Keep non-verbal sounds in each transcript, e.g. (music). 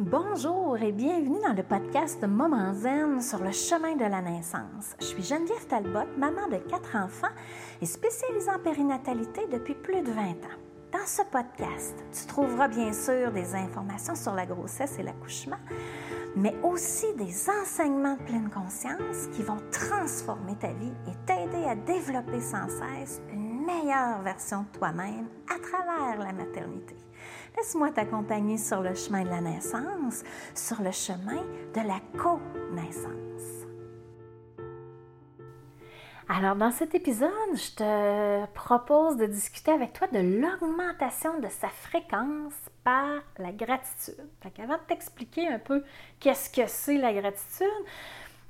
Bonjour et bienvenue dans le podcast Moment Zen sur le chemin de la naissance. Je suis Geneviève Talbot, maman de quatre enfants et spécialisée en périnatalité depuis plus de 20 ans. Dans ce podcast, tu trouveras bien sûr des informations sur la grossesse et l'accouchement, mais aussi des enseignements de pleine conscience qui vont transformer ta vie et t'aider à développer sans cesse une meilleure version de toi-même à travers la maternité. Laisse-moi t'accompagner sur le chemin de la naissance, sur le chemin de la co-naissance. Alors, dans cet épisode, je te propose de discuter avec toi de l'augmentation de sa fréquence par la gratitude. Avant de t'expliquer un peu qu'est-ce que c'est la gratitude,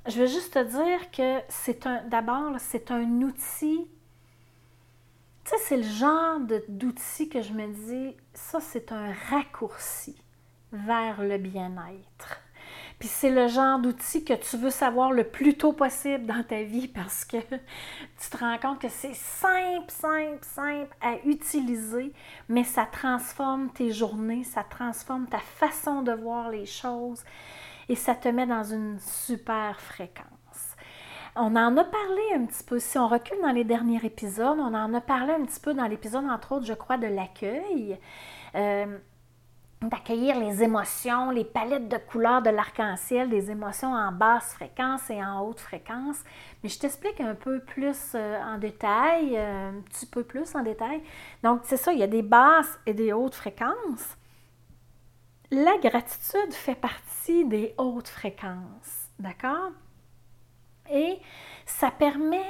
je veux juste te dire que c'est un, d'abord, c'est un outil ça, c'est le genre d'outil que je me dis, ça, c'est un raccourci vers le bien-être. Puis c'est le genre d'outil que tu veux savoir le plus tôt possible dans ta vie parce que (laughs) tu te rends compte que c'est simple, simple, simple à utiliser, mais ça transforme tes journées, ça transforme ta façon de voir les choses et ça te met dans une super fréquence. On en a parlé un petit peu, si on recule dans les derniers épisodes, on en a parlé un petit peu dans l'épisode, entre autres, je crois, de l'accueil. Euh, d'accueillir les émotions, les palettes de couleurs de l'arc-en-ciel, des émotions en basse fréquence et en haute fréquence. Mais je t'explique un peu plus euh, en détail, euh, un petit peu plus en détail. Donc, c'est ça, il y a des basses et des hautes fréquences. La gratitude fait partie des hautes fréquences, d'accord? Et ça permet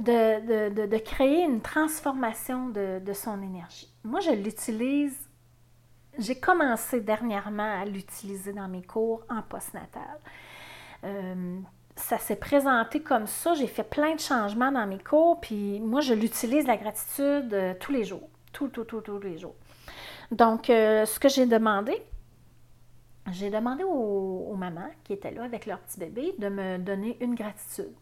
de, créer une transformation de, son énergie. Moi, je l'utilise, j'ai commencé dernièrement à l'utiliser dans mes cours en postnatal. Euh, ça s'est présenté comme ça, j'ai fait plein de changements dans mes cours, puis moi, je l'utilise, la gratitude, euh, tous les jours, tout, tout, tout, tous les jours. Donc, euh, ce que j'ai demandé, j'ai demandé aux, mamans qui étaient là avec leur petit bébé de me donner une gratitude.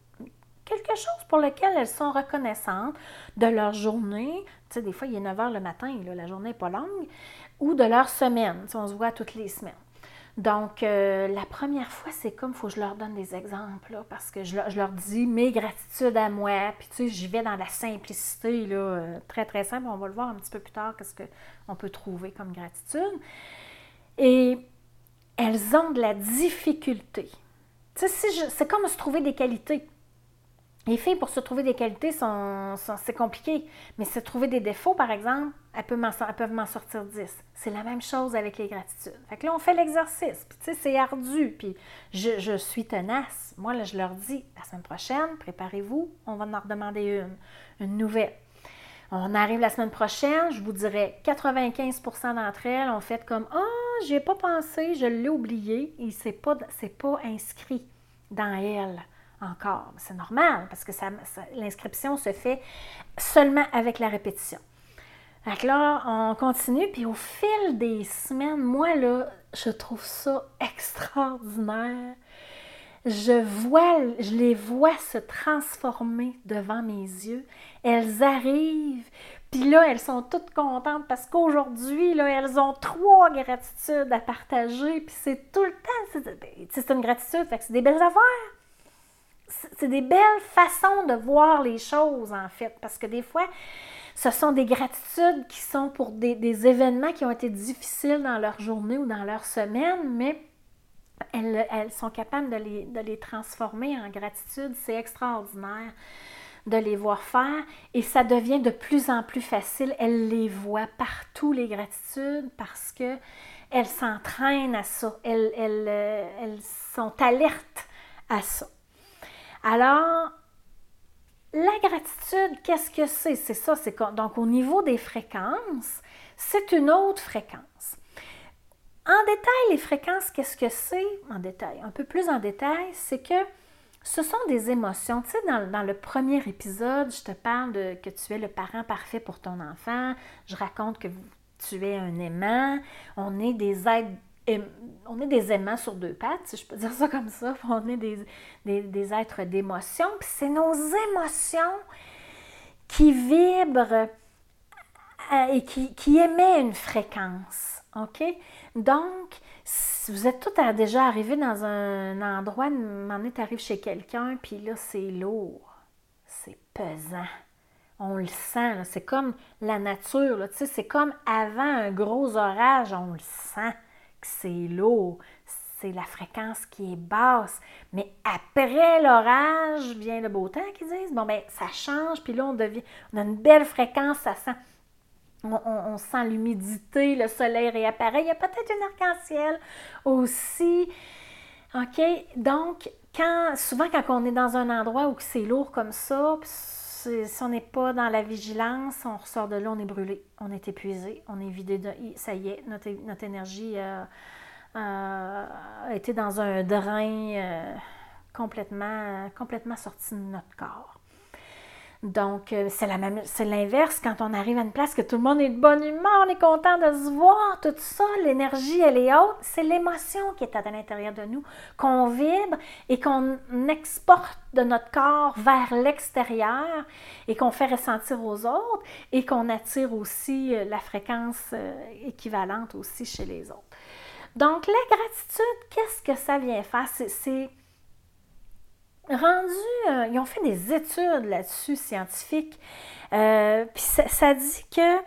Quelque chose pour lequel elles sont reconnaissantes de leur journée. Tu sais, des fois, il est 9 h le matin, la journée n'est pas longue, ou de leur semaine. Tu on se voit toutes les semaines. Donc, euh, la première fois, c'est comme, il faut que je leur donne des exemples, parce que je, leur dis mes gratitudes à moi, puis tu sais, j'y vais dans la simplicité, là, euh, très, très simple. On va le voir un petit peu plus tard, qu'est-ce qu'on peut trouver comme gratitude. Et elles ont de la difficulté. C'est comme se trouver des qualités. Les filles, pour se trouver des qualités, c'est compliqué. Mais se trouver des défauts, par exemple, elles peuvent m'en sortir 10. C'est la même chose avec les gratitudes. Fait que là, on fait l'exercice. Puis, c'est ardu. Puis, je, suis tenace. Moi, là, je leur dis, la semaine prochaine, préparez-vous, on va en redemander une, une nouvelle. On arrive la semaine prochaine, je vous dirais 95% d'entre elles ont fait comme oh, j'y ai pas pensé, je l'ai oublié et c'est pas, pas inscrit dans elles encore. C'est normal parce que ça, l'inscription se fait seulement avec la répétition. Donc là, on continue, puis au fil des semaines, moi, là, je trouve ça extraordinaire je vois, je les vois se transformer devant mes yeux. Elles arrivent, puis là, elles sont toutes contentes parce qu'aujourd'hui, là, elles ont trois gratitudes à partager, puis c'est tout le temps, c'est une gratitude, fait que c'est des belles affaires. C'est des belles façons de voir les choses, en fait, parce que des fois, ce sont des gratitudes qui sont pour des, des événements qui ont été difficiles dans leur journée ou dans leur semaine, mais elles, sont capables de les, de les transformer en gratitude. C'est extraordinaire de les voir faire et ça devient de plus en plus facile. Elles les voient partout, les gratitudes, parce que elles s'entraînent à ça. Euh, elles, sont alertes à ça. Alors, la gratitude, qu'est-ce que c'est? C'est ça, c'est donc au niveau des fréquences, c'est une autre fréquence. En détail, les fréquences, qu'est-ce que c'est? En détail, un peu plus en détail, c'est que ce sont des émotions. Tu sais, dans, le premier épisode, je te parle que tu es le parent parfait pour ton enfant. Je raconte que tu es un aimant. On est des aimants sur deux pattes, si je peux (laughs) dire ça comme ça. On est des, des, êtres d'émotion. Puis c'est nos émotions qui vibrent euh, et qui, qui émettent une fréquence. OK? Donc, vous êtes tous déjà arrivés dans un endroit, on est arrivé chez quelqu'un, puis là, c'est lourd. C'est pesant. On le sent, c'est comme la nature, c'est comme avant un gros orage, on le sent que c'est lourd, c'est la fréquence qui est basse. Mais après l'orage vient le beau temps, qu'ils disent. Bon, ben ça change, puis là, on devient, on a une belle fréquence, ça sent, on, sent l'humidité, le soleil réapparaît. Il y a peut-être une arc-en-ciel aussi. OK? Donc, souvent, quand on est dans un endroit où c'est lourd comme ça, si on n'est pas dans la vigilance, on ressort de là, on est brûlé, on est épuisé, on est vidé. Ça y est, notre, notre énergie. Euh, euh, a été dans un drain euh, complètement, complètement sorti de notre corps. Donc, euh, c'est la même, c'est l'inverse quand on arrive à une place que tout le monde est de bonne humeur, on est content de se voir, tout ça, l'énergie, elle est haute. C'est l'émotion qui est à l'intérieur de nous, qu'on vibre et qu'on exporte de notre corps vers l'extérieur et qu'on fait ressentir aux autres et qu'on attire aussi la fréquence équivalente aussi chez les autres. Donc, la gratitude, qu'est-ce que ça vient faire? C'est rendu, euh, ils ont fait des études là-dessus, scientifiques, euh, puis ça, dit que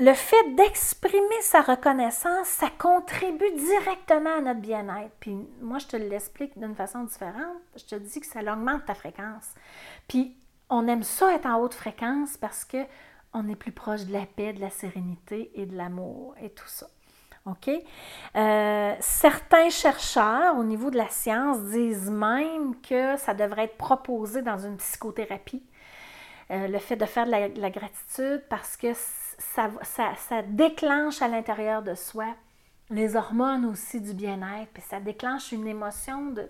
le fait d'exprimer sa reconnaissance, ça contribue directement à notre bien-être. Puis moi, je te l'explique d'une façon différente. Je te dis que ça augmente ta fréquence. Puis on aime ça être en haute fréquence parce que on est plus proche de la paix, de la sérénité et de l'amour et tout ça. Euh, certains chercheurs au niveau de la science disent même que ça devrait être proposé dans une psychothérapie, euh, le fait de faire de la, gratitude, parce que ça, ça, déclenche à l'intérieur de soi les hormones aussi du bien-être, puis ça déclenche une émotion de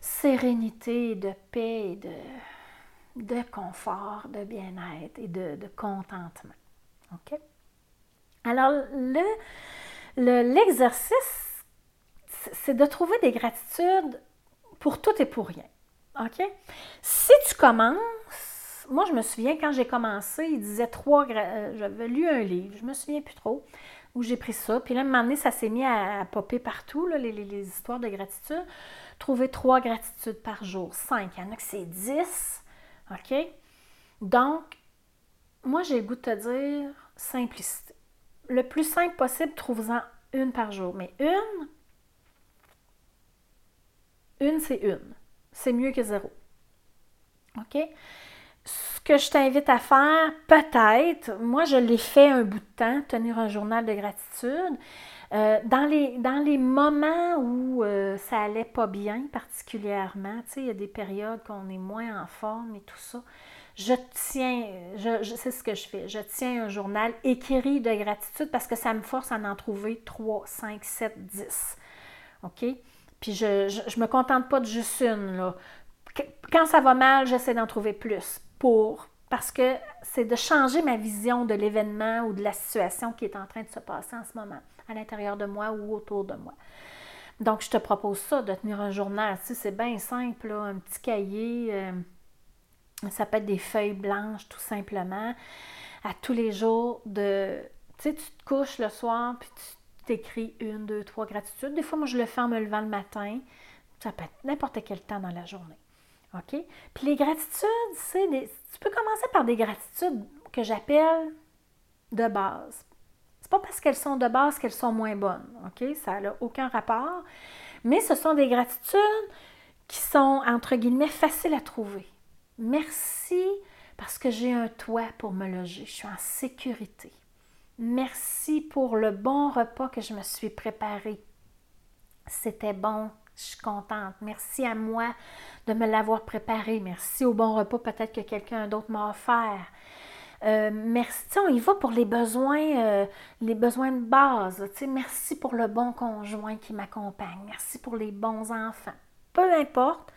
sérénité, de paix, de, de confort, de bien-être et de, de contentement. OK? Alors, le, L'exercice, c'est de trouver des gratitudes pour tout et pour rien. OK? Si tu commences, moi je me souviens quand j'ai commencé, il disait trois, euh, j'avais lu un livre, je me souviens plus trop, où j'ai pris ça. Puis là, à un moment donné, ça s'est mis à, popper partout, les, histoires de gratitude. Trouver trois gratitudes par jour, cinq. Il y en a que c'est dix. OK? Donc, moi, j'ai le goût de te dire simplicité le plus simple possible, trouve-en une par jour. Mais une, une, c'est une. C'est mieux que zéro. OK? Ce que je t'invite à faire, peut-être, moi je l'ai fait un bout de temps, tenir un journal de gratitude. Euh, dans, les, moments où euh, ça allait pas bien particulièrement, il y a des périodes qu'on est moins en forme et tout ça, je tiens, je, c'est ce que je fais, je tiens un journal écrit de gratitude parce que ça me force à en trouver 3, 5, 7, 10. OK? Puis je ne me contente pas de juste une. Là. Quand ça va mal, j'essaie d'en trouver plus pour parce que c'est de changer ma vision de l'événement ou de la situation qui est en train de se passer en ce moment, à l'intérieur de moi ou autour de moi. Donc, je te propose ça, de tenir un journal. Tu c'est bien simple, un petit cahier. Euh, ça peut être des feuilles blanches, tout simplement. À tous les jours, de. Tu sais, tu te couches le soir, puis tu t'écris une, deux, trois gratitudes. Des fois, moi, je le fais en me levant le matin. Ça peut être n'importe quel temps dans la journée. OK? Puis les gratitudes, c'est des... tu peux commencer par des gratitudes que j'appelle de base. C'est pas parce qu'elles sont de base qu'elles sont moins bonnes. OK? Ça n'a aucun rapport. Mais ce sont des gratitudes qui sont, entre guillemets, faciles à trouver. Merci parce que j'ai un toit pour me loger. Je suis en sécurité. Merci pour le bon repas que je me suis préparé. C'était bon. Je suis contente. Merci à moi de me l'avoir préparé. Merci au bon repas peut-être que quelqu'un d'autre m'a offert. Euh, merci, on y va pour les besoins, euh, les besoins de base. Merci pour le bon conjoint qui m'accompagne. Merci pour les bons enfants. Peu importe,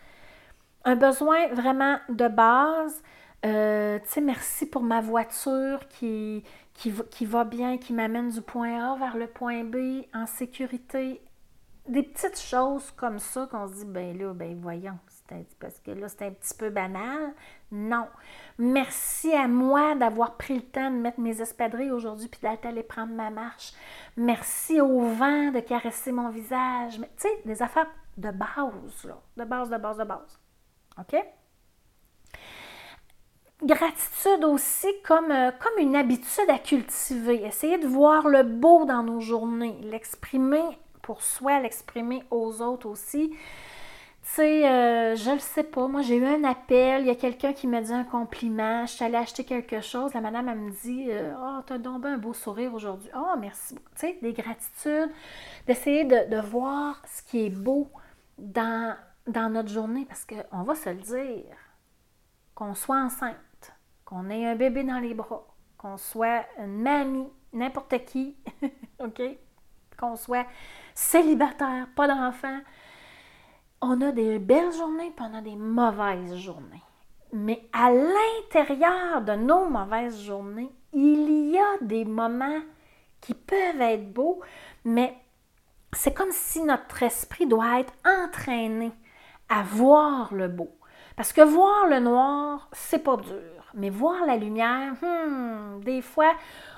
un besoin vraiment de base. Euh, tu sais, merci pour ma voiture qui, qui, qui va bien, qui m'amène du point A vers le point B en sécurité. Des petites choses comme ça qu'on se dit, ben là, ben voyons, parce que là, c'est un petit peu banal. Non. Merci à moi d'avoir pris le temps de mettre mes espadrilles aujourd'hui puis d'aller prendre ma marche. Merci au vent de caresser mon visage. Tu sais, des affaires de base, là. De base, de base, de base. OK? Gratitude aussi comme, euh, comme une habitude à cultiver. Essayer de voir le beau dans nos journées, l'exprimer pour soi, l'exprimer aux autres aussi. Tu sais, euh, je le sais pas. Moi, j'ai eu un appel. Il y a quelqu'un qui m'a dit un compliment. Je suis allée acheter quelque chose. La madame, elle me dit Oh, t'as donc un beau sourire aujourd'hui. Oh, merci. Tu sais, des gratitudes. D'essayer de, voir ce qui est beau dans, dans notre journée. Parce qu'on va se le dire. Qu'on soit enceinte, qu'on ait un bébé dans les bras, qu'on soit une mamie, n'importe qui, (laughs) OK? Qu'on soit célibataire, pas d'enfant on a des belles journées puis on a des mauvaises journées. Mais à l'intérieur de nos mauvaises journées, il y a des moments qui peuvent être beaux, mais c'est comme si notre esprit doit être entraîné à voir le beau. Parce que voir le noir, c'est pas dur. Mais voir la lumière, hmm, des fois,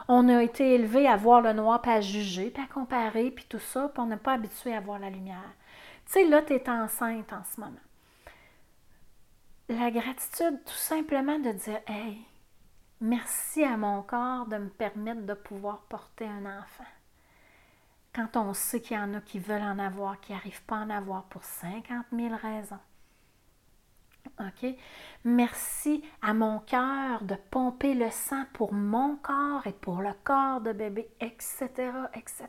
on a été élevé à voir le noir, puis à juger, puis à comparer, puis tout ça, puis on n'est pas habitué à voir la lumière. Tu sais, là, tu es enceinte en ce moment. La gratitude, tout simplement de dire Hey, merci à mon corps de me permettre de pouvoir porter un enfant. Quand on sait qu'il y en a qui veulent en avoir, qui n'arrivent pas à en avoir pour 50 000 raisons. OK? Merci à mon cœur de pomper le sang pour mon corps et pour le corps de bébé, etc., etc.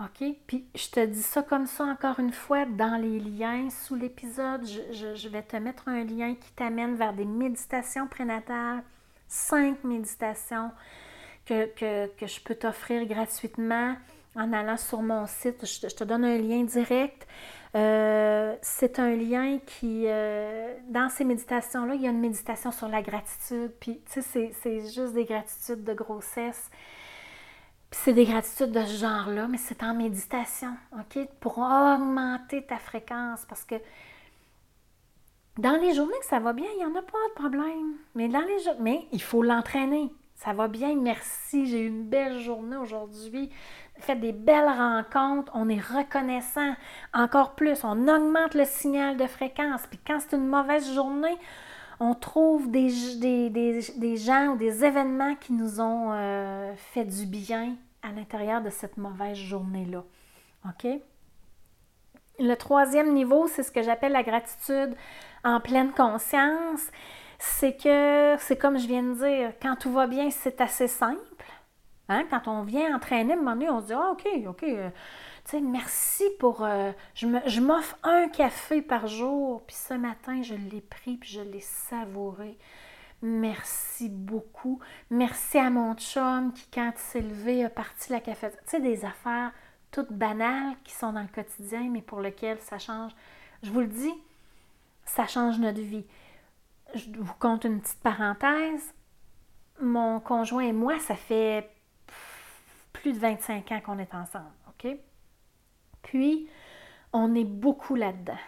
OK? Puis je te dis ça comme ça encore une fois dans les liens sous l'épisode. Je, vais te mettre un lien qui t'amène vers des méditations prénatales, cinq méditations que, je peux t'offrir gratuitement en allant sur mon site. Je, te donne un lien direct. Euh, c'est un lien qui, euh, dans ces méditations-là, il y a une méditation sur la gratitude. Puis, tu sais, c'est juste des gratitudes de grossesse c'est des gratitudes de ce genre-là, mais c'est en méditation, OK? Pour augmenter ta fréquence parce que dans les journées que ça va bien, il n'y en a pas de problème. Mais dans les mais il faut l'entraîner. Ça va bien, merci. J'ai eu une belle journée aujourd'hui. Fait des belles rencontres. On est reconnaissant encore plus. On augmente le signal de fréquence. Puis quand c'est une mauvaise journée, on trouve des, des, gens ou des événements qui nous ont euh, fait du bien à l'intérieur de cette mauvaise journée-là. OK? Le troisième niveau, c'est ce que j'appelle la gratitude en pleine conscience. C'est que, c'est comme je viens de dire, quand tout va bien, c'est assez simple. Hein? Quand on vient entraîner, à un moment donné, on se dit Ah, OK, OK. Euh, tu sais, merci pour. Euh, je m'offre un café par jour, puis ce matin, je l'ai pris, puis je l'ai savouré. Merci beaucoup. Merci à mon chum qui, quand il s'est levé, a parti la cafétéria. Tu sais, des affaires toutes banales qui sont dans le quotidien, mais pour lesquelles ça change. Je vous le dis, ça change notre vie. Je vous compte une petite parenthèse. Mon conjoint et moi, ça fait plus de 25 ans qu'on est ensemble, OK? Puis, on est beaucoup là-dedans,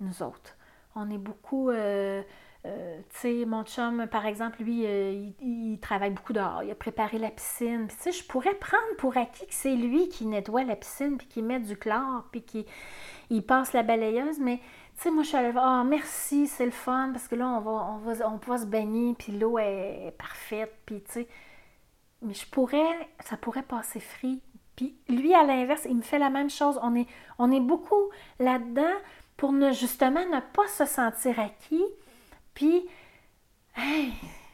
nous autres. On est beaucoup... Euh, euh, tu sais, mon chum, par exemple, lui, euh, il, travaille beaucoup dehors. Il a préparé la piscine. tu sais, je pourrais prendre pour acquis que c'est lui qui nettoie la piscine, puis qui met du chlore, puis qui passe la balayeuse. Mais, tu sais, moi, je suis allée ah, merci, c'est le fun, parce que là, on va, on va, on va se baigner, puis l'eau est parfaite, puis, tu sais. Mais je pourrais, ça pourrait passer frit. Puis lui, à l'inverse, il me fait la même chose. On est, on est beaucoup là-dedans pour justement ne pas se sentir acquis puis,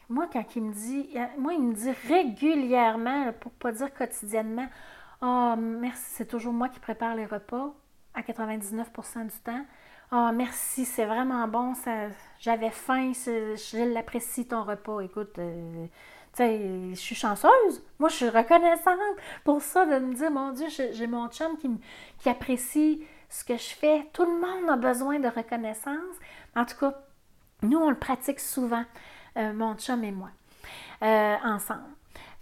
moi, quand il me dit, moi, il me dit régulièrement, pour pas dire quotidiennement, oh, merci, c'est toujours moi qui prépare les repas à 99% du temps. Oh, merci, c'est vraiment bon, j'avais faim, je l'apprécie ton repas. Écoute, euh, tu sais, je suis chanceuse. Moi, je suis reconnaissante pour ça, de me dire, mon Dieu, j'ai mon chum qui, qui apprécie ce que je fais. Tout le monde a besoin de reconnaissance. En tout cas, nous, on le pratique souvent, euh, mon chum et moi, euh, ensemble.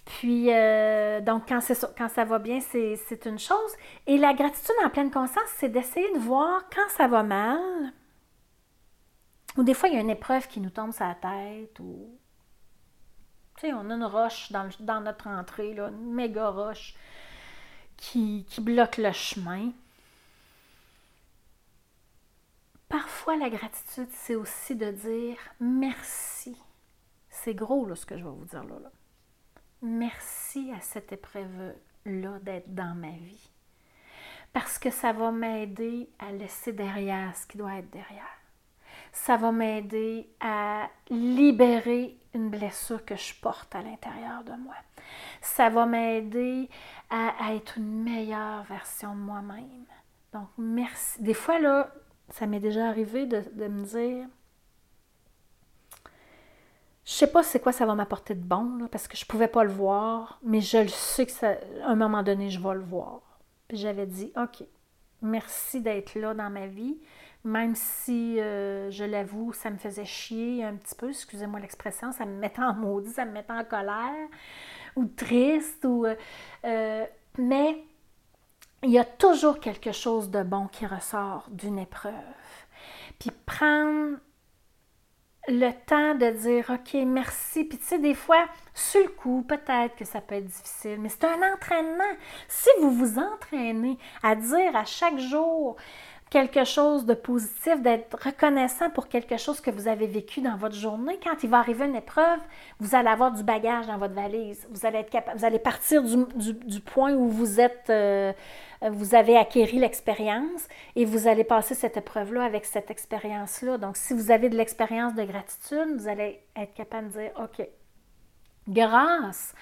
Puis, euh, donc, quand, ça va bien, c'est une chose. Et la gratitude en pleine conscience, c'est d'essayer de voir quand ça va mal, Ou des fois, il y a une épreuve qui nous tombe sur la tête ou tu sais, on a une roche dans, dans notre entrée, là, une méga roche qui, qui bloque le chemin. Parfois, la gratitude, c'est aussi de dire merci. C'est gros là, ce que je vais vous dire là. là. Merci à cette épreuve-là d'être dans ma vie. Parce que ça va m'aider à laisser derrière ce qui doit être derrière. Ça va m'aider à libérer une blessure que je porte à l'intérieur de moi. Ça va m'aider à, être une meilleure version de moi-même. Donc, merci. Des fois, là, ça m'est déjà arrivé de, me dire, je sais pas c'est quoi ça va m'apporter de bon, parce que je pouvais pas le voir, mais je le sais que ça, un moment donné, je vais le voir. Puis j'avais dit, OK, merci d'être là dans ma vie, même si, euh, je l'avoue, ça me faisait chier un petit peu, excusez-moi l'expression, ça me mettait en maudit, ça me mettait en colère, ou triste, ou... Euh, euh, mais il y a toujours quelque chose de bon qui ressort d'une épreuve. Puis prendre le temps de dire OK, merci. Puis tu sais, des fois, sur le coup, peut-être que ça peut être difficile, mais c'est un entraînement. Si vous vous entraînez à dire à chaque jour, quelque chose de positif, d'être reconnaissant pour quelque chose que vous avez vécu dans votre journée. Quand il va arriver une épreuve, vous allez avoir du bagage dans votre valise. Vous allez être capable, vous allez partir du, point où vous êtes, euh, vous avez acquéri l'expérience et vous allez passer cette épreuve-là avec cette expérience-là. Donc, si vous avez de l'expérience de gratitude, vous allez être capable de dire, OK, grâce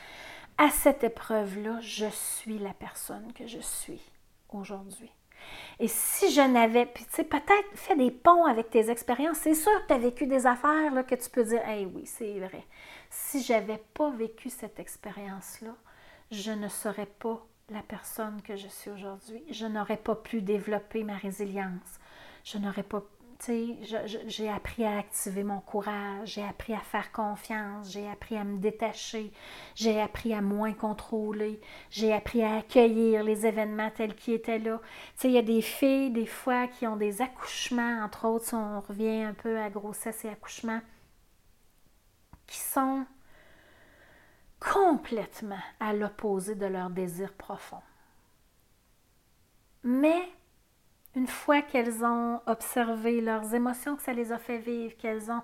à cette épreuve-là, je suis la personne que je suis aujourd'hui. Et si je n'avais, tu sais, peut-être fait des ponts avec tes expériences, c'est sûr que tu as vécu des affaires que tu peux dire, eh oui, c'est vrai. Si j'avais pas vécu cette expérience-là, je ne serais pas la personne que je suis aujourd'hui. Je n'aurais pas pu développer ma résilience. Je n'aurais pas j'ai appris à activer mon courage, j'ai appris à faire confiance, j'ai appris à me détacher, j'ai appris à moins contrôler, j'ai appris à accueillir les événements tels qu'ils étaient là. Il y a des filles, des fois, qui ont des accouchements, entre autres, si on revient un peu à grossesse et accouchement, qui sont complètement à l'opposé de leur désir profond. Mais une fois qu'elles ont observé leurs émotions, que ça les a fait vivre, qu'elles ont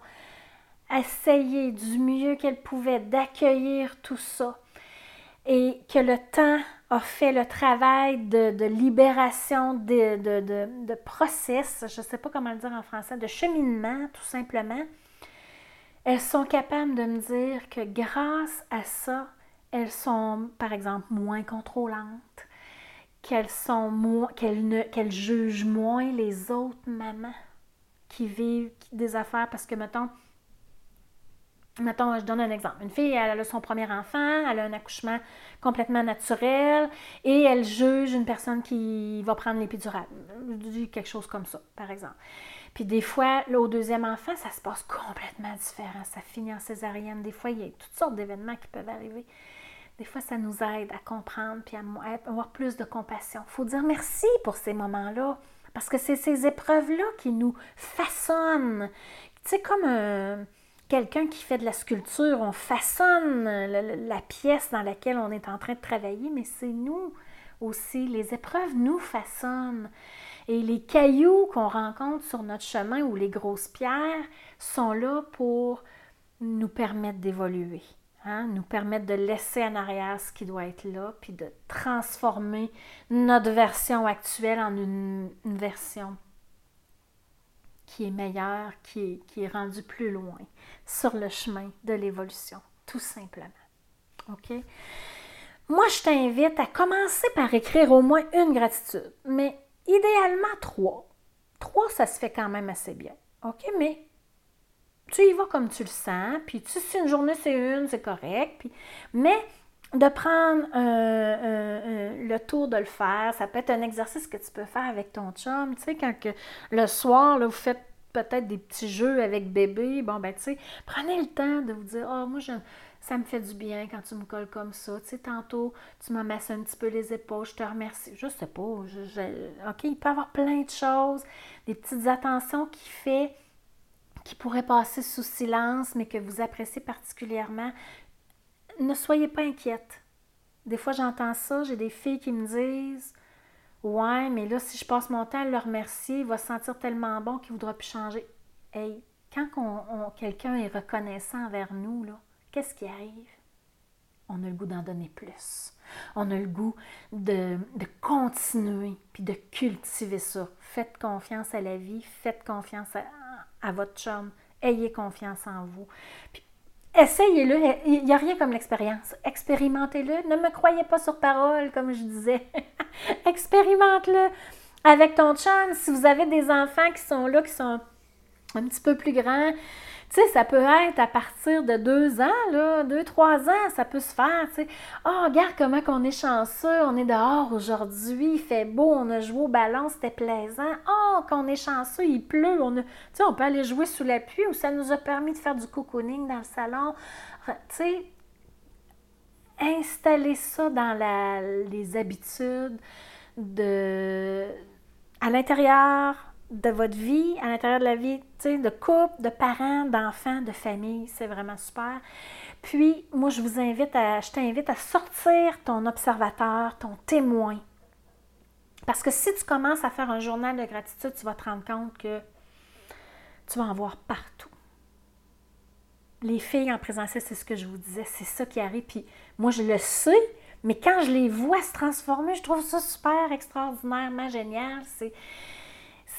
essayé du mieux qu'elles pouvaient d'accueillir tout ça, et que le temps a fait le travail de, libération, de, process, je ne sais pas comment le dire en français, de cheminement tout simplement, elles sont capables de me dire que grâce à ça, elles sont, par exemple, moins contrôlantes, qu'elles sont qu'elles qu'elles jugent moins les autres mamans qui vivent des affaires parce que mettons Mettons, je donne un exemple. Une fille, elle a son premier enfant, elle a un accouchement complètement naturel et elle juge une personne qui va prendre l'épidurale. Quelque chose comme ça, par exemple. Puis des fois, au deuxième enfant, ça se passe complètement différent. Ça finit en césarienne. Des fois, il y a toutes sortes d'événements qui peuvent arriver. Des fois, ça nous aide à comprendre puis à avoir plus de compassion. Il faut dire merci pour ces moments-là. Parce que c'est ces épreuves-là qui nous façonnent. Tu sais, comme euh, quelqu'un qui fait de la sculpture, on façonne la, pièce dans laquelle on est en train de travailler, mais c'est nous aussi. Les épreuves nous façonnent. Et les cailloux qu'on rencontre sur notre chemin ou les grosses pierres sont là pour nous permettre d'évoluer. Hein, nous permettre de laisser en arrière ce qui doit être là, puis de transformer notre version actuelle en une, version qui est meilleure, qui est, rendue plus loin sur le chemin de l'évolution, tout simplement. OK? Moi, je t'invite à commencer par écrire au moins une gratitude, mais idéalement trois. Trois, ça se fait quand même assez bien. OK? Mais tu y vas comme tu le sens, puis tu, si une journée c'est une, c'est correct, puis, mais de prendre le tour de le faire, ça peut être un exercice que tu peux faire avec ton chum, tu sais, quand le soir, là, vous faites peut-être des petits jeux avec bébé, bon, ben, tu sais, prenez le temps de vous dire, oh, moi, ça me fait du bien quand tu me colles comme ça. Tu sais, tantôt, tu me masses un petit peu les épaules, je te remercie. Je sais pas, OK, il peut y avoir plein de choses, des petites attentions qui fait qui pourrait passer sous silence, mais que vous appréciez particulièrement, ne soyez pas inquiète. Des fois, j'entends ça, j'ai des filles qui me disent Ouais, mais là, si je passe mon temps à le remercier, il va se sentir tellement bon qu'il ne voudra plus changer. Hey, quand quelqu'un est reconnaissant envers nous, qu'est-ce qui arrive? On a le goût d'en donner plus. On a le goût de, continuer puis de cultiver ça. Faites confiance à la vie, faites confiance à, votre chum, ayez confiance en vous. Essayez-le. Il n'y a rien comme l'expérience. Expérimentez-le. Ne me croyez pas sur parole, comme je disais. (laughs) Expérimente-le avec ton chum. Si vous avez des enfants qui sont là, qui sont un petit peu plus grands, tu sais, ça peut être à partir de deux ans, là, deux, trois ans, ça peut se faire, tu sais. Oh, regarde comment qu'on est chanceux, on est dehors aujourd'hui, il fait beau, on a joué au ballon, c'était plaisant. Oh, qu'on est chanceux, il pleut, on a, tu sais, on peut aller jouer sous la pluie ou ça nous a permis de faire du cocooning dans le salon. Tu sais, installer ça dans les habitudes de, à l'intérieur, de votre vie, à l'intérieur de la vie de couple, de parents, d'enfants, de famille. C'est vraiment super. Puis, moi, je vous invite à, je t'invite à sortir ton observateur, ton témoin. Parce que si tu commences à faire un journal de gratitude, tu vas te rendre compte que tu vas en voir partout. Les filles en présentiel, c'est ce que je vous disais, c'est ça qui arrive. Puis moi, je le sais, mais quand je les vois se transformer, je trouve ça super extraordinairement génial. C'est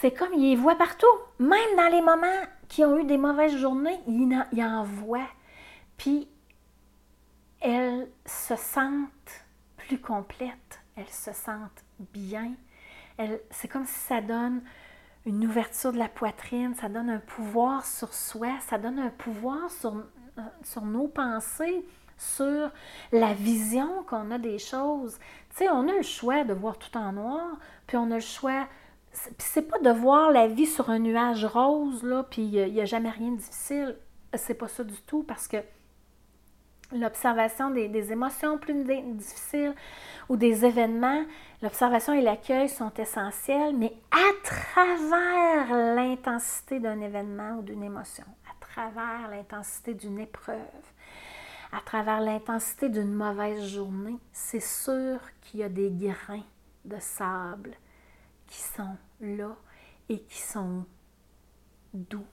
c'est comme il les voit partout. Même dans les moments qui ont eu des mauvaises journées, il en, en voit. Puis elles se sentent plus complètes, elles se sentent bien. C'est comme si ça donne une ouverture de la poitrine, ça donne un pouvoir sur soi, ça donne un pouvoir sur, euh, sur nos pensées, sur la vision qu'on a des choses. Tu sais, on a le choix de voir tout en noir, puis on a le choix c'est pas de voir la vie sur un nuage rose, là, puis il n'y a, jamais rien de difficile. C'est pas ça du tout, parce que l'observation des, émotions plus difficiles ou des événements, l'observation et l'accueil sont essentiels, mais à travers l'intensité d'un événement ou d'une émotion, à travers l'intensité d'une épreuve, à travers l'intensité d'une mauvaise journée, c'est sûr qu'il y a des grains de sable qui sont là et qui sont doux.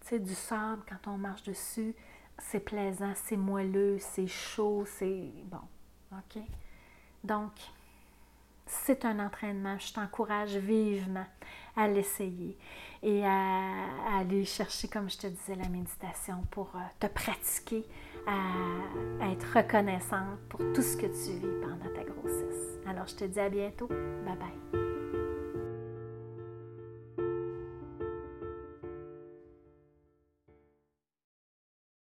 Tu sais, du sable, quand on marche dessus, c'est plaisant, c'est moelleux, c'est chaud, c'est bon. OK? Donc, c'est un entraînement. Je t'encourage vivement à l'essayer et à, aller chercher, comme je te disais, la méditation pour euh, te pratiquer à, à être reconnaissante pour tout ce que tu vis pendant ta grossesse. Alors, je te dis à bientôt. Bye bye.